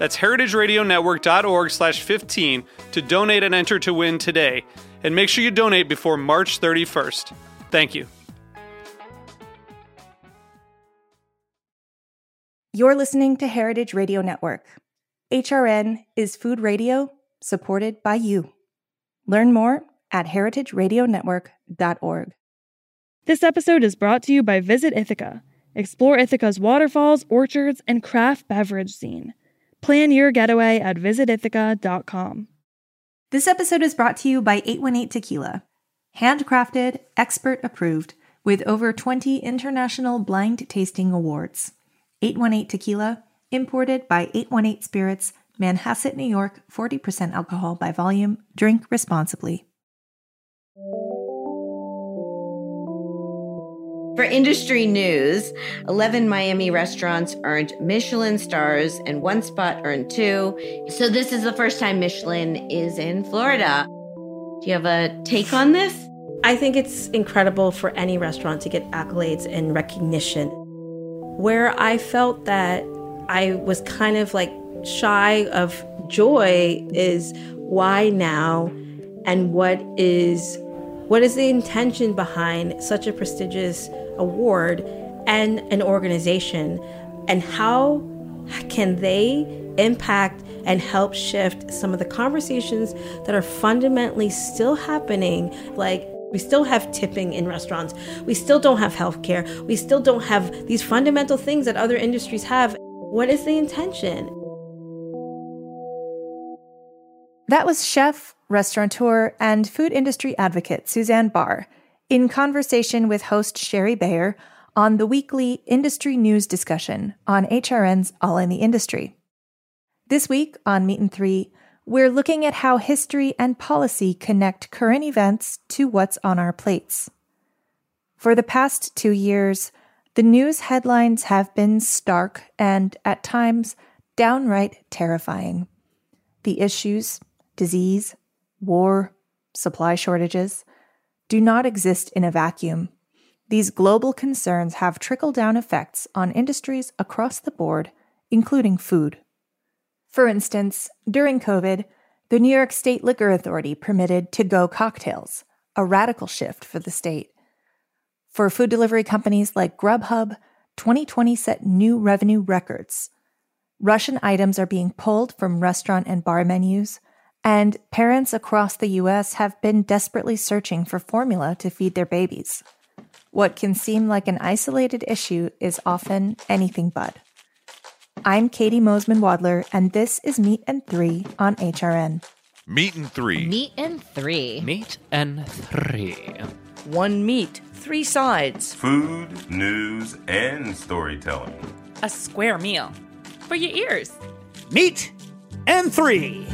That's heritageradionetwork.org slash 15 to donate and enter to win today. And make sure you donate before March 31st. Thank you. You're listening to Heritage Radio Network. HRN is food radio supported by you. Learn more at heritageradionetwork.org. This episode is brought to you by Visit Ithaca. Explore Ithaca's waterfalls, orchards, and craft beverage scene. Plan your getaway at visitithaca.com. This episode is brought to you by 818 Tequila. Handcrafted, expert approved, with over 20 international blind tasting awards. 818 Tequila, imported by 818 Spirits, Manhasset, New York, 40% alcohol by volume. Drink responsibly. For industry news, 11 Miami restaurants earned Michelin stars and one spot earned two. So, this is the first time Michelin is in Florida. Do you have a take on this? I think it's incredible for any restaurant to get accolades and recognition. Where I felt that I was kind of like shy of joy is why now and what is what is the intention behind such a prestigious award and an organization and how can they impact and help shift some of the conversations that are fundamentally still happening like we still have tipping in restaurants. We still don't have healthcare. We still don't have these fundamental things that other industries have. What is the intention? That was chef, restaurateur, and food industry advocate Suzanne Barr in conversation with host Shari Bayer on the weekly industry news discussion on HRN's All in the Industry. This week on Meat and Three, we're looking at how history and policy connect current events to what's on our plates. For the past two years, the news headlines have been stark and, at times, downright terrifying. The issues, disease, war, supply shortages, do not exist in a vacuum. These global concerns have trickle down effects on industries across the board, including food. For instance, during COVID, the New York State Liquor Authority permitted to go cocktails, a radical shift for the state. For food delivery companies like Grubhub, 2020 set new revenue records. Russian items are being pulled from restaurant and bar menus, and parents across the US have been desperately searching for formula to feed their babies. What can seem like an isolated issue is often anything but. I'm Katie Mosman Wadler, and this is Meat and Three on HRN. Meat and Three. Meat and Three. Meat and Three. One meat, three sides. Food, news, and storytelling. A square meal for your ears. Meat and Three.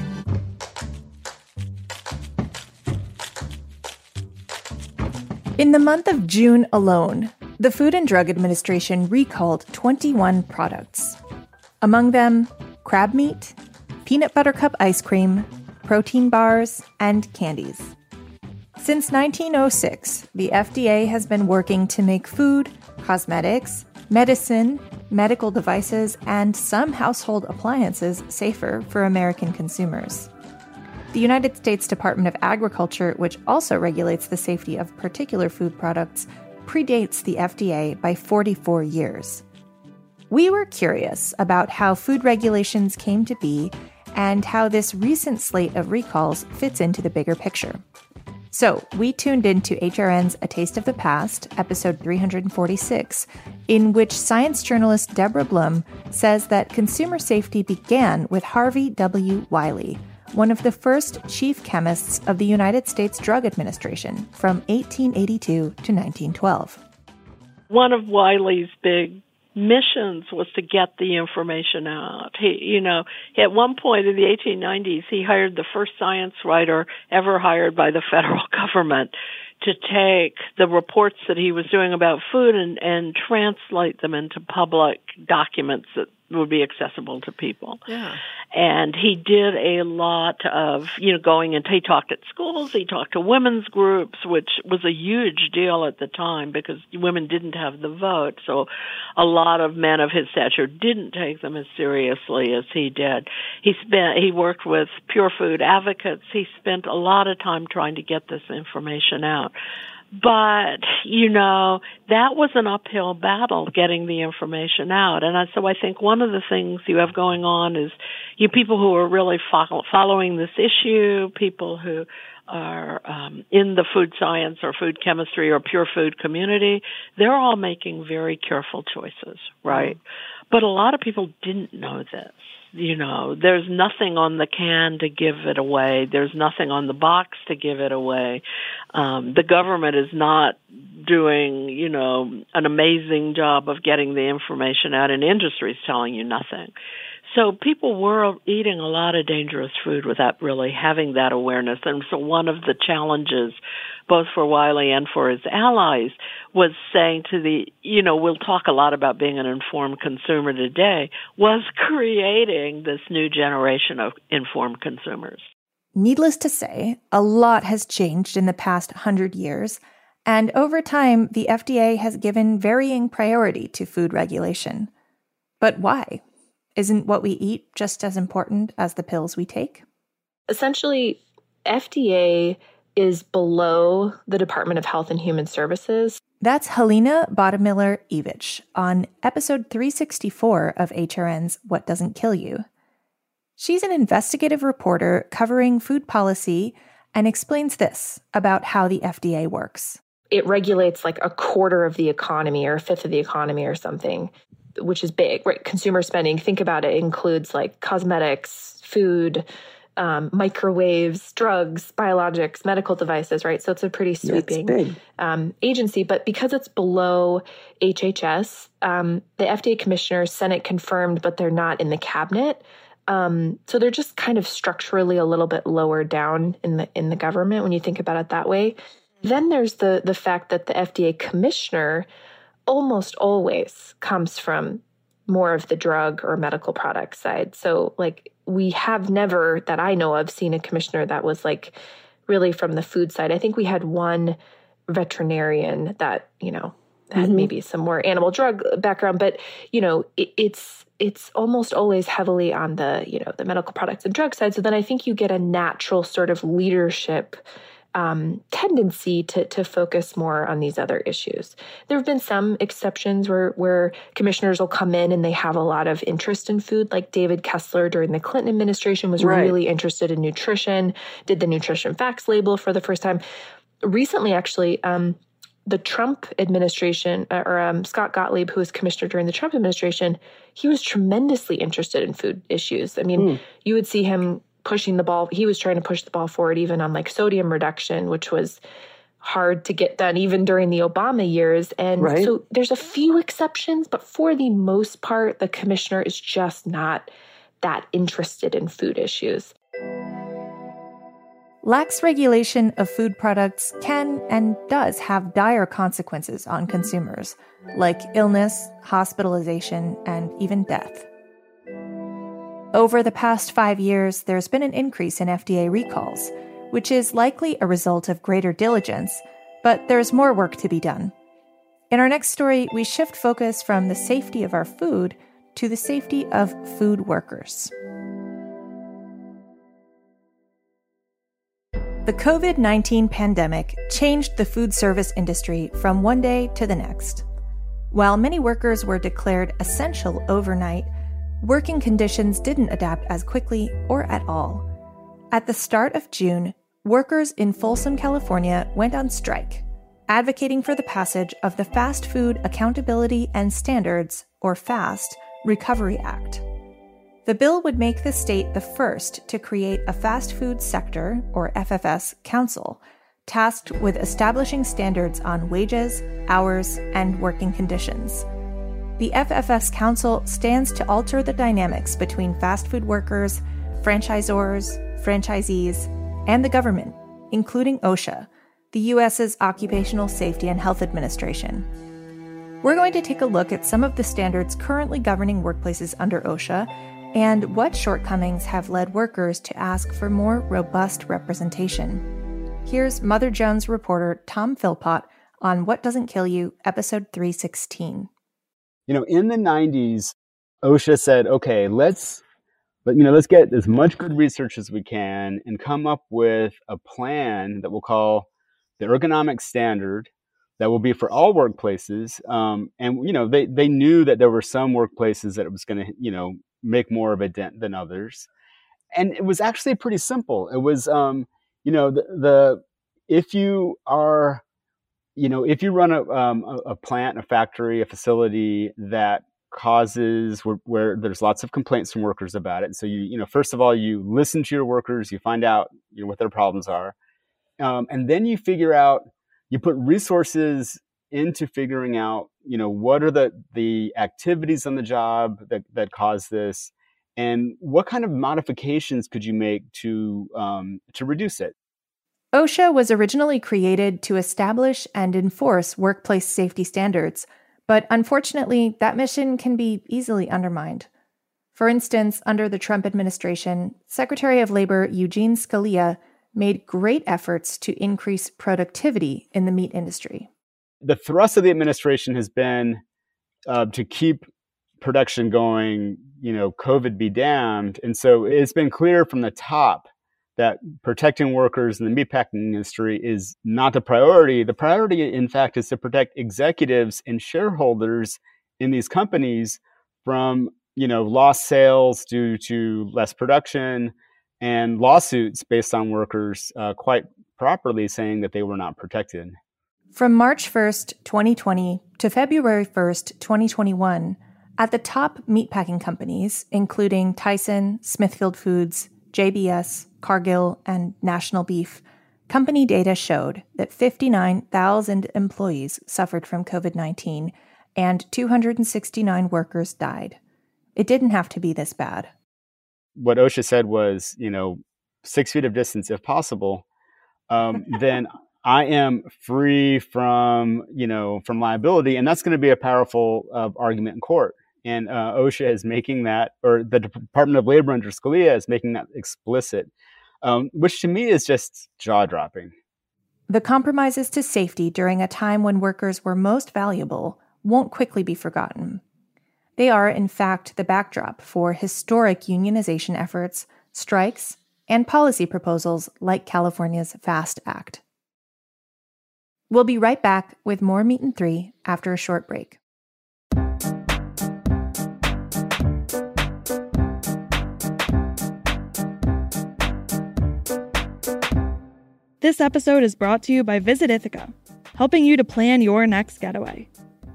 In the month of June alone, the Food and Drug Administration recalled 21 products. Among them, crab meat, peanut butter cup ice cream, protein bars, and candies. Since 1906, the FDA has been working to make food, cosmetics, medicine, medical devices, and some household appliances safer for American consumers. The United States Department of Agriculture, which also regulates the safety of particular food products, predates the FDA by 44 years. We were curious about how food regulations came to be and how this recent slate of recalls fits into the bigger picture. So, we tuned into HRN's A Taste of the Past, episode 346, in which science journalist Deborah Blum says that consumer safety began with Harvey W. Wiley, one of the first chief chemists of the United States Drug Administration from 1882 to 1912. One of Wiley's big missions was to get the information out. He, you know, at one point in the 1890s, he hired the first science writer ever hired by the federal government to take the reports that he was doing about food and, and translate them into public documents that would be accessible to people. Yeah. And he did a lot of, you know, going and he talked at schools, he talked to women's groups, which was a huge deal at the time because women didn't have the vote. So a lot of men of his stature didn't take them as seriously as he did. He spent, he worked with pure food advocates. He spent a lot of time trying to get this information out. But, you know, that was an uphill battle getting the information out. And I, so I think one of the things you have going on is you people who are really follow, following this issue, people who are um, in the food science or food chemistry or pure food community, they're all making very careful choices, right? Mm-hmm. But a lot of people didn't know this you know, there's nothing on the can to give it away. There's nothing on the box to give it away. Um, the government is not doing, you know, an amazing job of getting the information out, and industry is telling you nothing. So people were eating a lot of dangerous food without really having that awareness. And so one of the challenges, both for Wiley and for his allies, was saying to the, you know, we'll talk a lot about being an informed consumer today, was creating this new generation of informed consumers. Needless to say, a lot has changed in the past hundred years. And over time, the FDA has given varying priority to food regulation. But why? Isn't what we eat just as important as the pills we take? Essentially, FDA is below the Department of Health and Human Services. That's Helena Bottemiller Evich on episode 364 of HRN's What Doesn't Kill You. She's an investigative reporter covering food policy and explains this about how the FDA works. It regulates like a quarter of the economy or a fifth of the economy or something which is big, right? Consumer spending, think about it, includes like cosmetics, food, um, microwaves, drugs, biologics, medical devices, right? So it's a pretty sweeping um, agency. But because it's below HHS, um, the FDA commissioners, Senate confirmed, but they're not in the cabinet. Um, so they're just kind of structurally a little bit lower down in the in the government when you think about it that way. Then there's the the fact that the FDA commissioner almost always comes from more of the drug or medical product side. So, like, we have never, that I know of, seen a commissioner that was like really from the food side. I think we had one veterinarian that, you know, had mm-hmm. maybe some more animal drug background, but, you know, it, it's, it's almost always heavily on the you know the medical products and drug side so then i think you get a natural sort of leadership um, tendency to, to focus more on these other issues. There have been some exceptions where, where commissioners will come in and they have a lot of interest in food, like David Kessler during the Clinton administration was right. really interested in nutrition, did the nutrition facts label for the first time. Recently, actually, um, the Trump administration, uh, or um, Scott Gottlieb, who was commissioner during the Trump administration, he was tremendously interested in food issues. I mean, mm. you would see him pushing the ball. He was trying to push the ball forward even on like sodium reduction, which was hard to get done even during the Obama years. And right. so there's a few exceptions, but for the most part, the commissioner is just not that interested in food issues. Lax regulation of food products can and does have dire consequences on consumers, like illness, hospitalization, and even death. Over the past five years, there's been an increase in FDA recalls, which is likely a result of greater diligence, but there's more work to be done. In our next story, we shift focus from the safety of our food to the safety of food workers. The COVID 19 pandemic changed the food service industry from one day to the next. While many workers were declared essential overnight, working conditions didn't adapt as quickly or at all. At the start of June, workers in Folsom, California went on strike, advocating for the passage of the Fast Food Accountability and Standards, or FAST, Recovery Act. The bill would make the state the first to create a fast food sector, or FFS, council, tasked with establishing standards on wages, hours, and working conditions. The FFS Council stands to alter the dynamics between fast food workers, franchisors, franchisees, and the government, including OSHA, the U.S.'s Occupational Safety and Health Administration. We're going to take a look at some of the standards currently governing workplaces under OSHA and what shortcomings have led workers to ask for more robust representation. Here's Mother Jones reporter Tom Philpott on What Doesn't Kill You, episode 316. You know, in the 90s, OSHA said, okay, let's but you know let's get as much good research as we can and come up with a plan that we'll call the ergonomic standard that will be for all workplaces. Um, and you know they, they knew that there were some workplaces that it was going to you know make more of a dent than others. And it was actually pretty simple. It was um, you know the, the if you are you know if you run a, um, a, plant a factory a facility that causes where, where, there's lots of complaints from workers about it. So you, you know, first of all, you listen to your workers, you find out you know, what their problems are, um, and then you figure out, you put resources into figuring out, you know, what are the the activities on the job that that cause this, and what kind of modifications could you make to um, to reduce it. OSHA was originally created to establish and enforce workplace safety standards but unfortunately, that mission can be easily undermined. For instance, under the Trump administration, Secretary of Labor Eugene Scalia made great efforts to increase productivity in the meat industry. The thrust of the administration has been uh, to keep production going, you know, COVID be damned. And so it's been clear from the top that protecting workers in the meatpacking industry is not the priority. The priority, in fact, is to protect executives and shareholders in these companies from you know lost sales due to less production and lawsuits based on workers uh, quite properly saying that they were not protected. From March 1st, 2020 to February 1st, 2021, at the top meatpacking companies, including Tyson, Smithfield Foods, JBS, Cargill, and National Beef, company data showed that 59,000 employees suffered from COVID 19 and 269 workers died. It didn't have to be this bad. What OSHA said was, you know, six feet of distance if possible. Um, then I am free from, you know, from liability, and that's going to be a powerful uh, argument in court and uh, OSHA is making that, or the Department of Labor under Scalia is making that explicit, um, which to me is just jaw dropping. The compromises to safety during a time when workers were most valuable won't quickly be forgotten. They are, in fact, the backdrop for historic unionization efforts, strikes, and policy proposals like California's FAST Act. We'll be right back with more Meat and Three after a short break. This episode is brought to you by Visit Ithaca, helping you to plan your next getaway.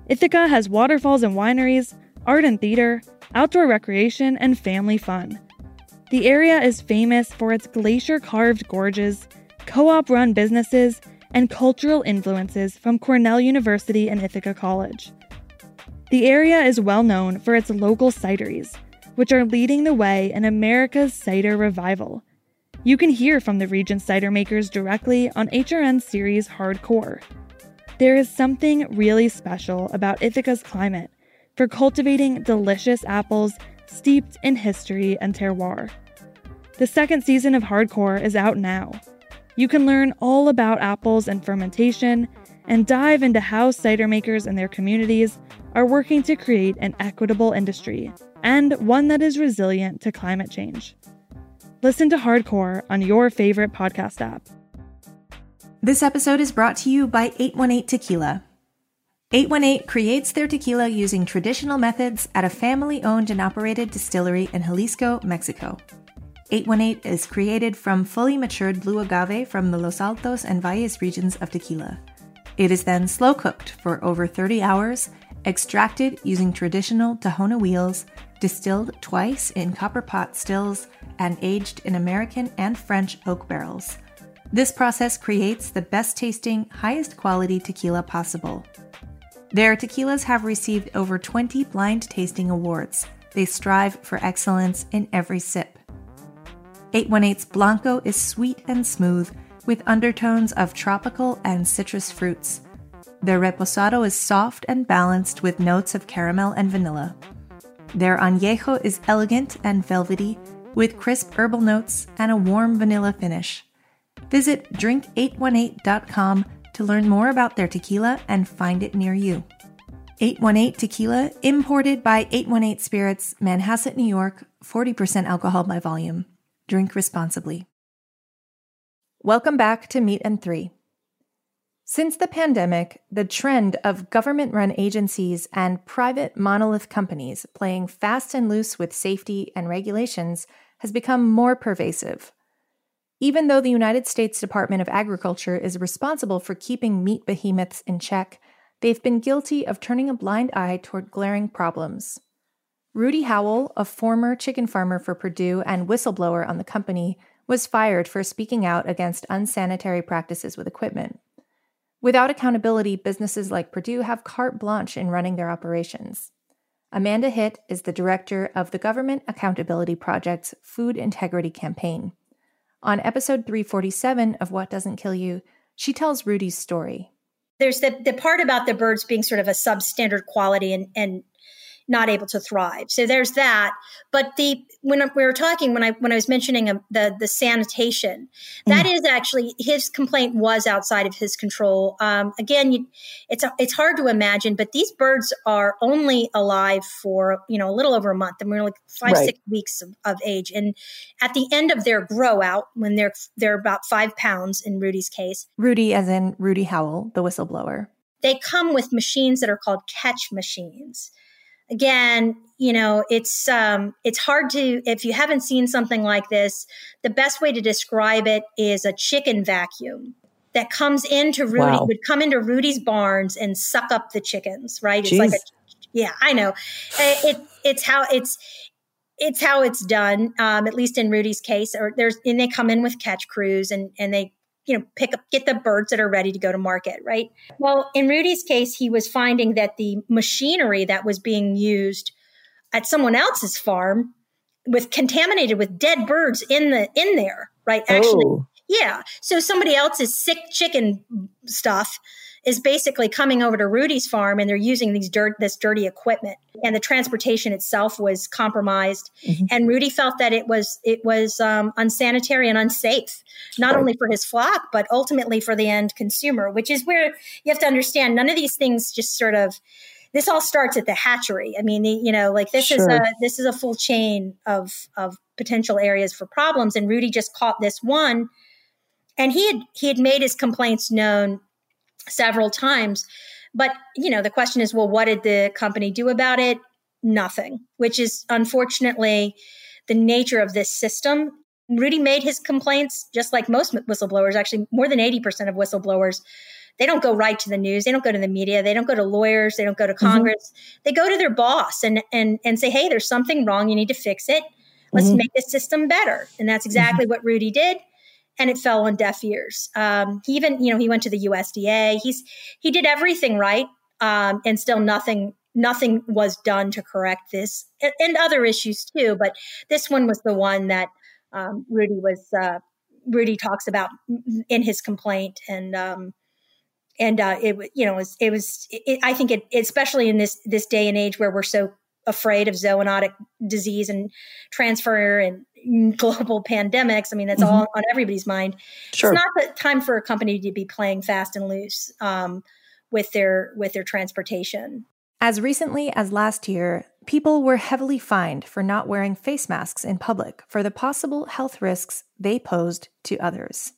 Ithaca has waterfalls and wineries, art and theater, outdoor recreation, and family fun. The area is famous for its glacier carved gorges, co op run businesses, and cultural influences from Cornell University and Ithaca College. The area is well known for its local cideries, which are leading the way in America's cider revival you can hear from the region's cider makers directly on HRN's series Hardcore. There is something really special about Ithaca's climate for cultivating delicious apples steeped in history and terroir. The second season of Hardcore is out now. You can learn all about apples and fermentation and dive into how cider makers and their communities are working to create an equitable industry and one that is resilient to climate change. Listen to Hardcore on your favorite podcast app. This episode is brought to you by 818 Tequila. 818 creates their tequila using traditional methods at a family owned and operated distillery in Jalisco, Mexico. 818 is created from fully matured blue agave from the Los Altos and Valles regions of tequila. It is then slow cooked for over 30 hours, extracted using traditional Tahona wheels, distilled twice in copper pot stills, and aged in American and French oak barrels. This process creates the best tasting, highest quality tequila possible. Their tequilas have received over 20 blind tasting awards. They strive for excellence in every sip. 818's Blanco is sweet and smooth, with undertones of tropical and citrus fruits. Their Reposado is soft and balanced with notes of caramel and vanilla. Their Añejo is elegant and velvety, with crisp herbal notes and a warm vanilla finish. Visit drink818.com to learn more about their tequila and find it near you. 818 Tequila, imported by 818 Spirits, Manhasset, New York, 40% alcohol by volume. Drink responsibly. Welcome back to Meat and Three. Since the pandemic, the trend of government run agencies and private monolith companies playing fast and loose with safety and regulations has become more pervasive. Even though the United States Department of Agriculture is responsible for keeping meat behemoths in check, they've been guilty of turning a blind eye toward glaring problems. Rudy Howell, a former chicken farmer for Perdue and whistleblower on the company, was fired for speaking out against unsanitary practices with equipment. Without accountability, businesses like Perdue have carte blanche in running their operations. Amanda Hitt is the director of the Government Accountability Project's Food Integrity Campaign. On episode 347 of What Doesn't Kill You, she tells Rudy's story. There's the, the part about the birds being sort of a substandard quality and, and not able to thrive. So there's that. But the when we were talking when I when I was mentioning um, the the sanitation, that mm. is actually his complaint was outside of his control. Um, again, you, it's it's hard to imagine, but these birds are only alive for you know a little over a month. I mean, like five right. six weeks of, of age, and at the end of their grow out, when they're they're about five pounds in Rudy's case, Rudy, as in Rudy Howell, the whistleblower. They come with machines that are called catch machines again, you know, it's um, it's hard to if you haven't seen something like this. The best way to describe it is a chicken vacuum that comes into Rudy wow. would come into Rudy's barns and suck up the chickens. Right? It's like a yeah, I know. It, it's how it's it's how it's done. Um, at least in Rudy's case, or there's and they come in with catch crews and and they you know pick up get the birds that are ready to go to market right? Well in rudy's case he was finding that the machinery that was being used at someone else's farm with contaminated with dead birds in the in there right? Actually oh. yeah. So somebody else's sick chicken stuff is basically coming over to Rudy's farm and they're using these dirt this dirty equipment and the transportation itself was compromised mm-hmm. and Rudy felt that it was it was um, unsanitary and unsafe not right. only for his flock but ultimately for the end consumer which is where you have to understand none of these things just sort of this all starts at the hatchery i mean you know like this sure. is a this is a full chain of of potential areas for problems and rudy just caught this one and he had he had made his complaints known several times. But, you know, the question is, well, what did the company do about it? Nothing, which is unfortunately the nature of this system. Rudy made his complaints just like most whistleblowers, actually, more than 80% of whistleblowers. They don't go right to the news. They don't go to the media. They don't go to lawyers. They don't go to mm-hmm. Congress. Mm-hmm. They go to their boss and, and, and say, hey, there's something wrong. You need to fix it. Let's mm-hmm. make the system better. And that's exactly mm-hmm. what Rudy did and it fell on deaf ears. Um, he even, you know, he went to the USDA. He's he did everything right, um, and still nothing nothing was done to correct this and, and, other issues too. But this one was the one that um, Rudy was uh, Rudy talks about in his complaint, and um, and uh, it you know it was it was it, I think it especially in this this day and age where we're so afraid of zoonotic disease and transfer and global pandemics. I mean, that's mm-hmm. all on everybody's mind. Sure. It's not the time for a company to be playing fast and loose um, with their with their transportation. As recently as last year, people were heavily fined for not wearing face masks in public for the possible health risks they posed to others.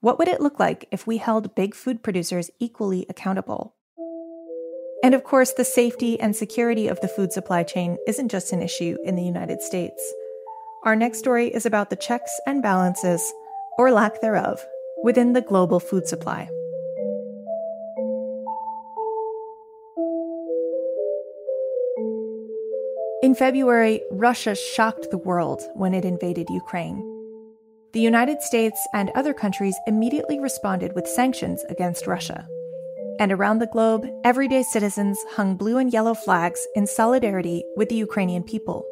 What would it look like if we held big food producers equally accountable? And of course, the safety and security of the food supply chain isn't just an issue in the United States. Our next story is about the checks and balances, or lack thereof, within the global food supply. In February, Russia shocked the world when it invaded Ukraine. The United States and other countries immediately responded with sanctions against Russia. And around the globe, everyday citizens hung blue and yellow flags in solidarity with the Ukrainian people.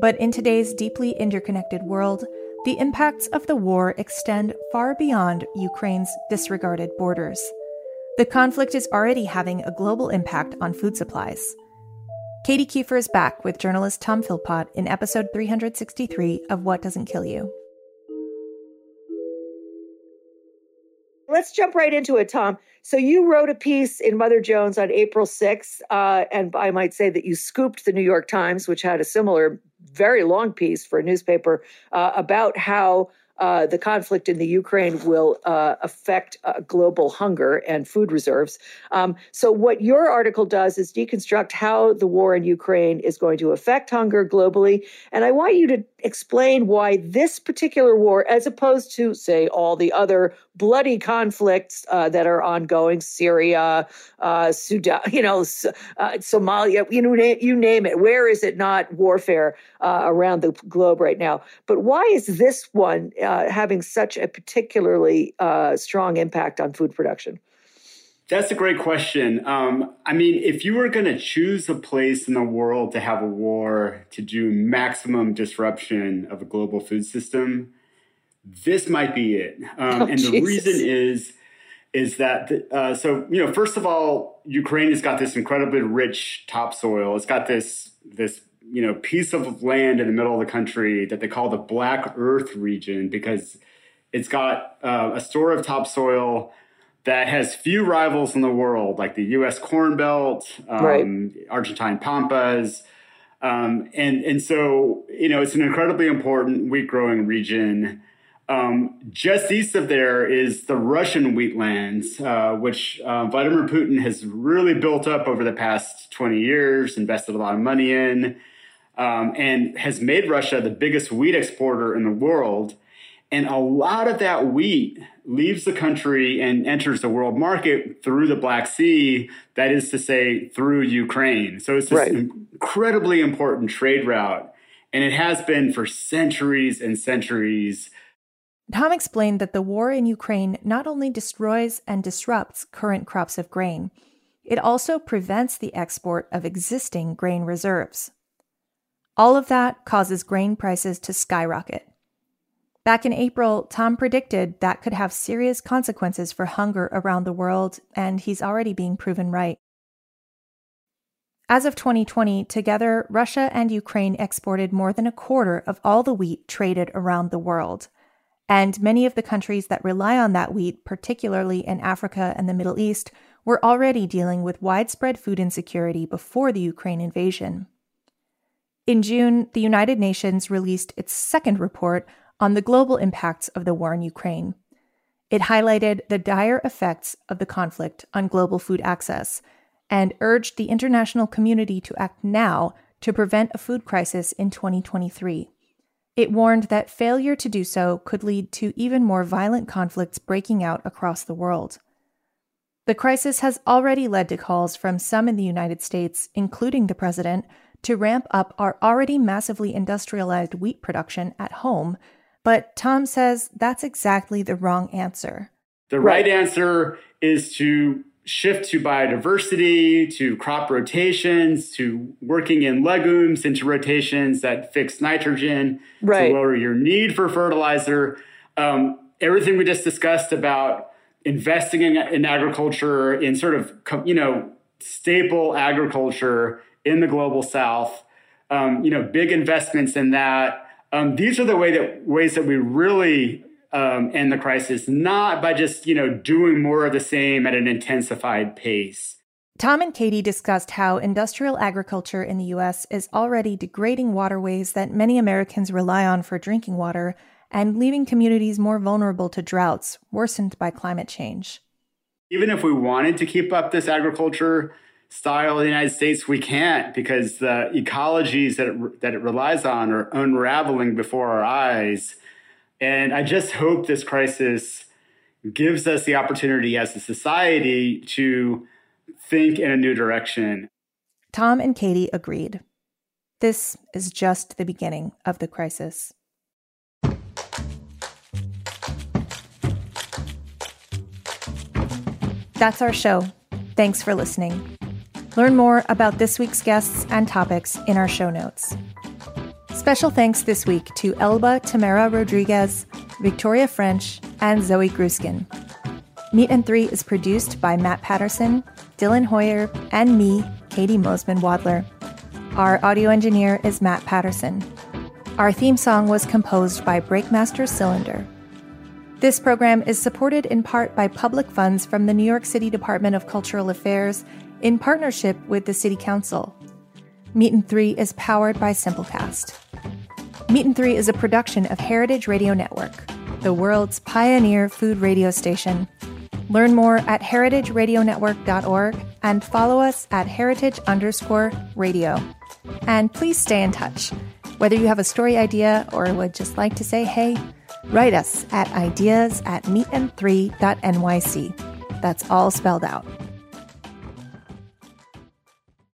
But in today's deeply interconnected world, the impacts of the war extend far beyond Ukraine's disregarded borders. The conflict is already having a global impact on food supplies. Katie Keiffer is back with journalist Tom Philpott in episode 363 of What Doesn't Kill You. Let's jump right into it, Tom. So you wrote a piece in Mother Jones on April 6th, uh, and I might say that you scooped the New York Times, which had a similar, very long piece for a newspaper uh, about how uh, the conflict in the Ukraine will uh, affect uh, global hunger and food reserves. Um, so, what your article does is deconstruct how the war in Ukraine is going to affect hunger globally. And I want you to explain why this particular war, as opposed to, say, all the other bloody conflicts uh, that are ongoing Syria, uh, Sudan, you know, uh, Somalia, you know, you name it. Where is it not warfare around the globe right now? But why is this one? uh, having such a particularly uh, strong impact on food production? That's a great question. Um, I mean, if you were going to choose a place in the world to have a war to do maximum disruption of a global food system, this might be it. Um, oh, and Jesus. the reason is is that uh, so you know first of all ukraine has got this incredibly rich topsoil it's got this this you know piece of land in the middle of the country that they call the Black Earth region because it's got uh, a store of topsoil that has few rivals in the world, like the U.S. Corn Belt, um, right. Argentine pampas, um, and and so you know it's an incredibly important wheat growing region. Um, just east of there is the Russian wheatlands, uh, which uh, Vladimir Putin has really built up over the past 20 years, invested a lot of money in um, and has made Russia the biggest wheat exporter in the world. And a lot of that wheat leaves the country and enters the world market through the Black Sea, that is to say, through Ukraine. So it's this right. incredibly important trade route. And it has been for centuries and centuries. Tom explained that the war in Ukraine not only destroys and disrupts current crops of grain, it also prevents the export of existing grain reserves. All of that causes grain prices to skyrocket. Back in April, Tom predicted that could have serious consequences for hunger around the world, and he's already being proven right. As of 2020, together, Russia and Ukraine exported more than a quarter of all the wheat traded around the world. And many of the countries that rely on that wheat, particularly in Africa and the Middle East, were already dealing with widespread food insecurity before the Ukraine invasion. In June, the United Nations released its second report on the global impacts of the war in Ukraine. It highlighted the dire effects of the conflict on global food access and urged the international community to act now to prevent a food crisis in 2023. It warned that failure to do so could lead to even more violent conflicts breaking out across the world. The crisis has already led to calls from some in the United States, including the president, to ramp up our already massively industrialized wheat production at home, but Tom says that's exactly the wrong answer. The right answer is to shift to biodiversity, to crop rotations, to working in legumes into rotations that fix nitrogen, right. to lower your need for fertilizer. Um, everything we just discussed about investing in, in agriculture, in sort of, you know, staple agriculture in the global south. Um, you know, big investments in that. Um, these are the way that ways that we really um, end the crisis, not by just you know doing more of the same at an intensified pace. Tom and Katie discussed how industrial agriculture in the U.S. is already degrading waterways that many Americans rely on for drinking water and leaving communities more vulnerable to droughts worsened by climate change. Even if we wanted to keep up this agriculture style of the United States, we can't because the ecologies that it, that it relies on are unraveling before our eyes. And I just hope this crisis gives us the opportunity as a society to think in a new direction. Tom and Katie agreed. This is just the beginning of the crisis. That's our show. Thanks for listening. Learn more about this week's guests and topics in our show notes. Special thanks this week to Elba Tamara Rodriguez, Victoria French, and Zoe Gruskin. Meat and Three is produced by Matt Patterson, Dylan Hoyer, and me, Katie Mosman Wadler. Our audio engineer is Matt Patterson. Our theme song was composed by Breakmaster Cylinder. This program is supported in part by public funds from the New York City Department of Cultural Affairs in partnership with the City Council. Meat and Three is powered by Simplecast. Meat and Three is a production of Heritage Radio Network, the world's pioneer food radio station. Learn more at heritageradionetwork.org and follow us at heritage underscore radio. And please stay in touch. Whether you have a story idea or would just like to say hey, write us at ideas at meetand3.nyc. That's all spelled out.